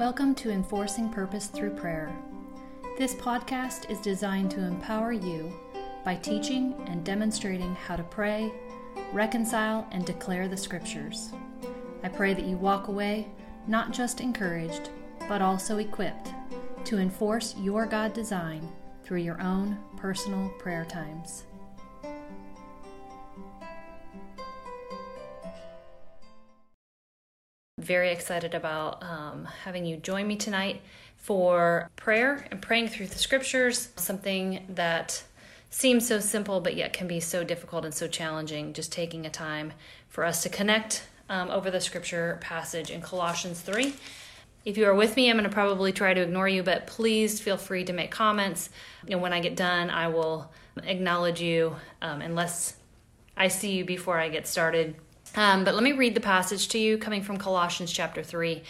Welcome to Enforcing Purpose Through Prayer. This podcast is designed to empower you by teaching and demonstrating how to pray, reconcile, and declare the Scriptures. I pray that you walk away not just encouraged, but also equipped to enforce your God design through your own personal prayer times. Very excited about um, having you join me tonight for prayer and praying through the scriptures, something that seems so simple but yet can be so difficult and so challenging. Just taking a time for us to connect um, over the scripture passage in Colossians 3. If you are with me, I'm going to probably try to ignore you, but please feel free to make comments. And when I get done, I will acknowledge you um, unless I see you before I get started. Um, but let me read the passage to you coming from Colossians chapter 3.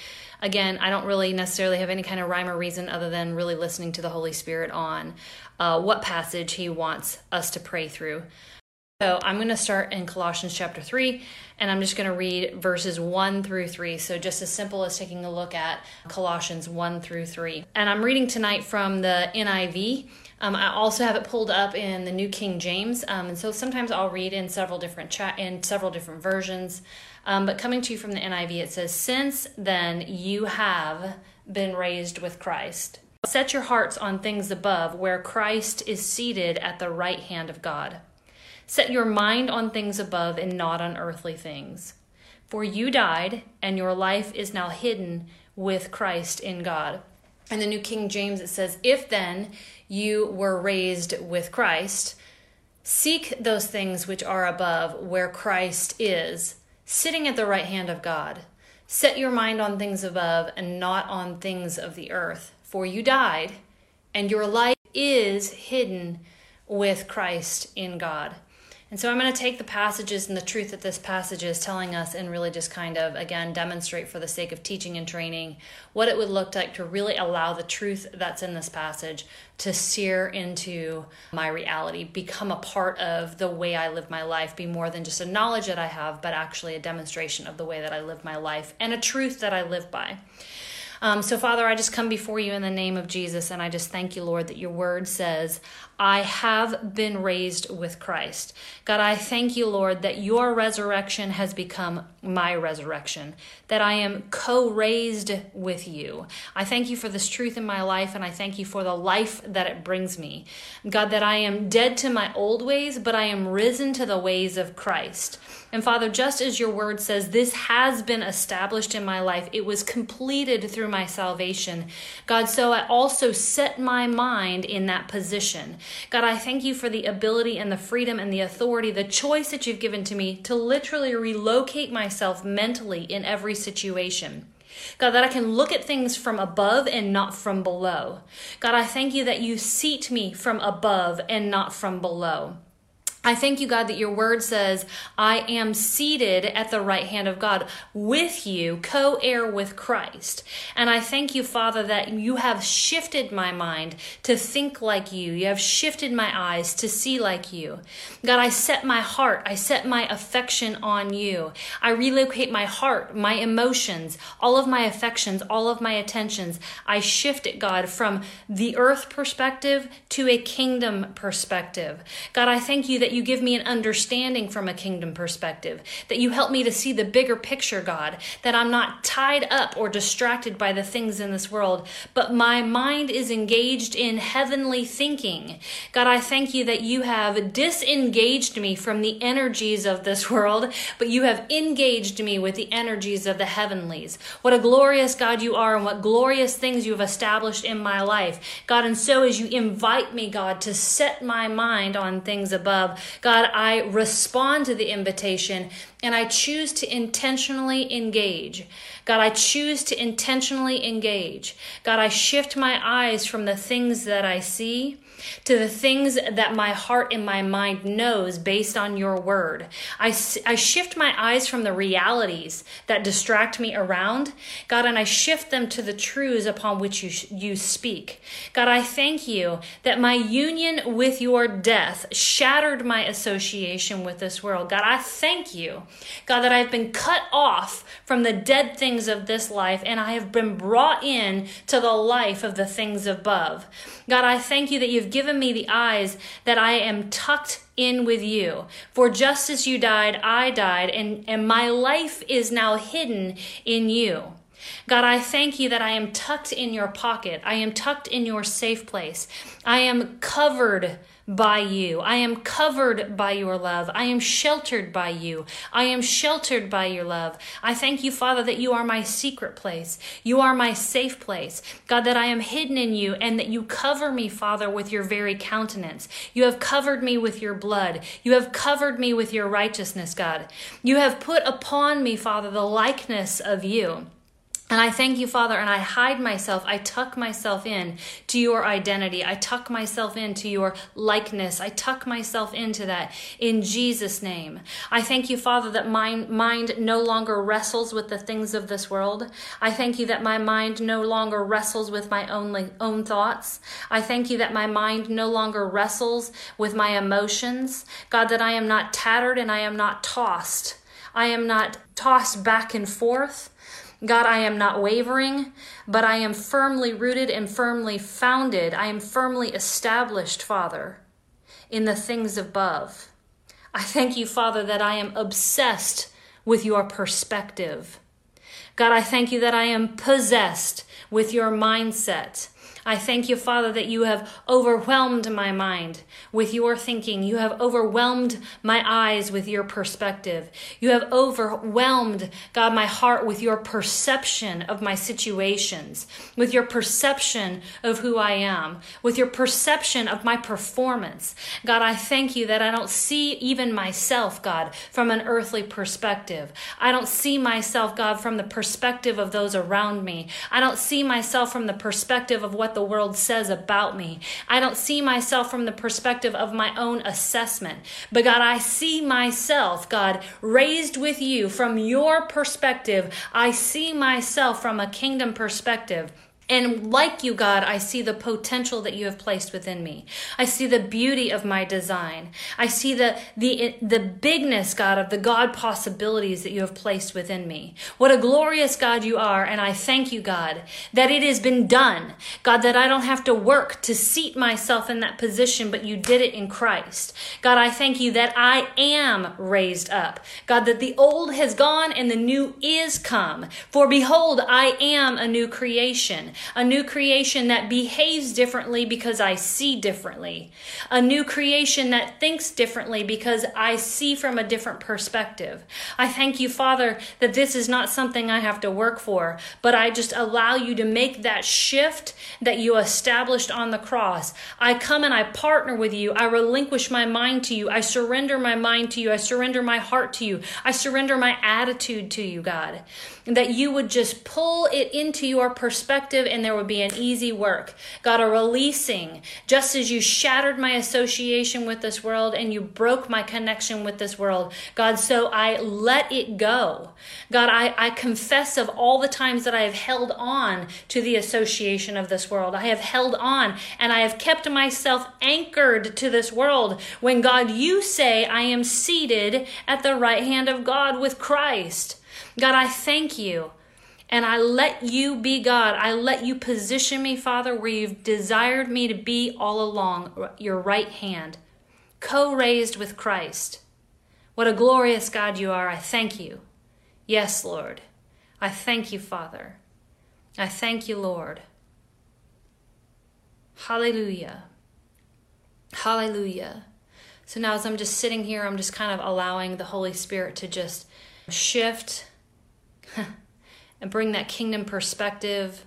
Again, I don't really necessarily have any kind of rhyme or reason other than really listening to the Holy Spirit on uh, what passage He wants us to pray through. So I'm going to start in Colossians chapter 3, and I'm just going to read verses 1 through 3. So just as simple as taking a look at Colossians 1 through 3. And I'm reading tonight from the NIV. Um, I also have it pulled up in the New King James, um, and so sometimes I'll read in several different in several different versions. Um, but coming to you from the NIV, it says, "Since then you have been raised with Christ, set your hearts on things above, where Christ is seated at the right hand of God. Set your mind on things above and not on earthly things." For you died, and your life is now hidden with Christ in God. In the New King James, it says, If then you were raised with Christ, seek those things which are above, where Christ is, sitting at the right hand of God. Set your mind on things above and not on things of the earth. For you died, and your life is hidden with Christ in God. And so I'm going to take the passages and the truth that this passage is telling us and really just kind of, again, demonstrate for the sake of teaching and training what it would look like to really allow the truth that's in this passage to sear into my reality, become a part of the way I live my life, be more than just a knowledge that I have, but actually a demonstration of the way that I live my life and a truth that I live by. Um, so, Father, I just come before you in the name of Jesus, and I just thank you, Lord, that your word says, I have been raised with Christ. God, I thank you, Lord, that your resurrection has become my resurrection, that I am co raised with you. I thank you for this truth in my life, and I thank you for the life that it brings me. God, that I am dead to my old ways, but I am risen to the ways of Christ. And Father, just as your word says, this has been established in my life, it was completed through my salvation. God, so I also set my mind in that position. God, I thank you for the ability and the freedom and the authority, the choice that you've given to me to literally relocate myself mentally in every situation. God, that I can look at things from above and not from below. God, I thank you that you seat me from above and not from below. I thank you, God, that your word says, I am seated at the right hand of God with you, co heir with Christ. And I thank you, Father, that you have shifted my mind to think like you. You have shifted my eyes to see like you. God, I set my heart, I set my affection on you. I relocate my heart, my emotions, all of my affections, all of my attentions. I shift it, God, from the earth perspective to a kingdom perspective. God, I thank you that that you give me an understanding from a kingdom perspective, that you help me to see the bigger picture, God, that I'm not tied up or distracted by the things in this world, but my mind is engaged in heavenly thinking. God, I thank you that you have disengaged me from the energies of this world, but you have engaged me with the energies of the heavenlies. What a glorious God you are, and what glorious things you have established in my life. God, and so as you invite me, God, to set my mind on things above, God, I respond to the invitation and I choose to intentionally engage. God, I choose to intentionally engage. God, I shift my eyes from the things that I see to the things that my heart and my mind knows based on your word. I, I shift my eyes from the realities that distract me around, God, and I shift them to the truths upon which you, you speak. God, I thank you that my union with your death shattered my association with this world. God, I thank you, God, that I've been cut off from the dead things of this life and I have been brought in to the life of the things above. God, I thank you that you've given me the eyes that I am tucked in with you. For just as you died, I died, and, and my life is now hidden in you. God, I thank you that I am tucked in your pocket. I am tucked in your safe place. I am covered by you. I am covered by your love. I am sheltered by you. I am sheltered by your love. I thank you, Father, that you are my secret place. You are my safe place. God, that I am hidden in you and that you cover me, Father, with your very countenance. You have covered me with your blood. You have covered me with your righteousness, God. You have put upon me, Father, the likeness of you. And I thank you, Father, and I hide myself. I tuck myself in to your identity. I tuck myself into your likeness. I tuck myself into that in Jesus' name. I thank you, Father, that my mind no longer wrestles with the things of this world. I thank you that my mind no longer wrestles with my own, own thoughts. I thank you that my mind no longer wrestles with my emotions. God, that I am not tattered and I am not tossed. I am not tossed back and forth. God, I am not wavering, but I am firmly rooted and firmly founded. I am firmly established, Father, in the things above. I thank you, Father, that I am obsessed with your perspective. God, I thank you that I am possessed with your mindset. I thank you, Father, that you have overwhelmed my mind with your thinking. You have overwhelmed my eyes with your perspective. You have overwhelmed, God, my heart with your perception of my situations, with your perception of who I am, with your perception of my performance. God, I thank you that I don't see even myself, God, from an earthly perspective. I don't see myself, God, from the perspective of those around me. I don't see myself from the perspective of what what the world says about me. I don't see myself from the perspective of my own assessment. But God, I see myself, God, raised with you from your perspective. I see myself from a kingdom perspective. And like you, God, I see the potential that you have placed within me. I see the beauty of my design. I see the, the, the bigness, God, of the God possibilities that you have placed within me. What a glorious God you are. And I thank you, God, that it has been done. God, that I don't have to work to seat myself in that position, but you did it in Christ. God, I thank you that I am raised up. God, that the old has gone and the new is come. For behold, I am a new creation a new creation that behaves differently because I see differently, a new creation that thinks differently because I see from a different perspective. I thank you, Father, that this is not something I have to work for, but I just allow you to make that shift that you established on the cross. I come and I partner with you. I relinquish my mind to you. I surrender my mind to you. I surrender my heart to you. I surrender my attitude to you, God. That you would just pull it into your perspective and there would be an easy work. God, a releasing, just as you shattered my association with this world and you broke my connection with this world. God, so I let it go. God, I, I confess of all the times that I have held on to the association of this world. I have held on and I have kept myself anchored to this world when God, you say I am seated at the right hand of God with Christ. God, I thank you and I let you be God. I let you position me, Father, where you've desired me to be all along, your right hand, co raised with Christ. What a glorious God you are. I thank you. Yes, Lord. I thank you, Father. I thank you, Lord. Hallelujah. Hallelujah. So now, as I'm just sitting here, I'm just kind of allowing the Holy Spirit to just shift and bring that kingdom perspective.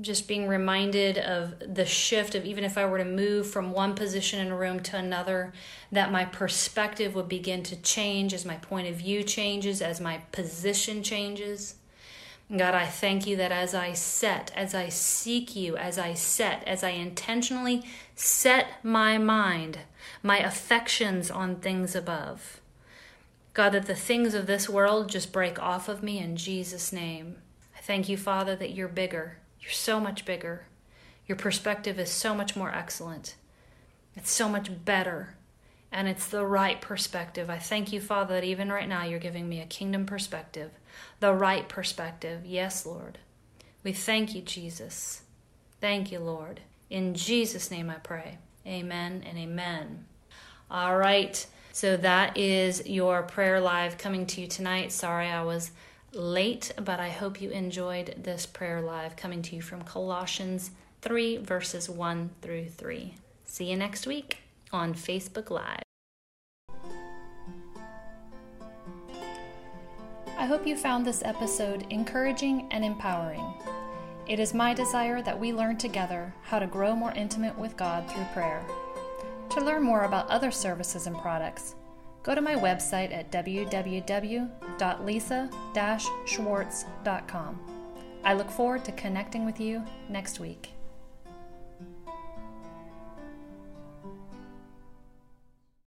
Just being reminded of the shift of even if I were to move from one position in a room to another, that my perspective would begin to change as my point of view changes, as my position changes. God, I thank you that as I set, as I seek you, as I set, as I intentionally set my mind, my affections on things above, God, that the things of this world just break off of me in Jesus' name. I thank you, Father, that you're bigger. You're so much bigger. Your perspective is so much more excellent. It's so much better. And it's the right perspective. I thank you, Father, that even right now you're giving me a kingdom perspective, the right perspective. Yes, Lord. We thank you, Jesus. Thank you, Lord. In Jesus' name I pray. Amen and amen. All right. So that is your prayer live coming to you tonight. Sorry I was late, but I hope you enjoyed this prayer live coming to you from Colossians 3, verses 1 through 3. See you next week on Facebook Live. I hope you found this episode encouraging and empowering. It is my desire that we learn together how to grow more intimate with God through prayer. To learn more about other services and products, go to my website at www.lisa-schwartz.com. I look forward to connecting with you next week.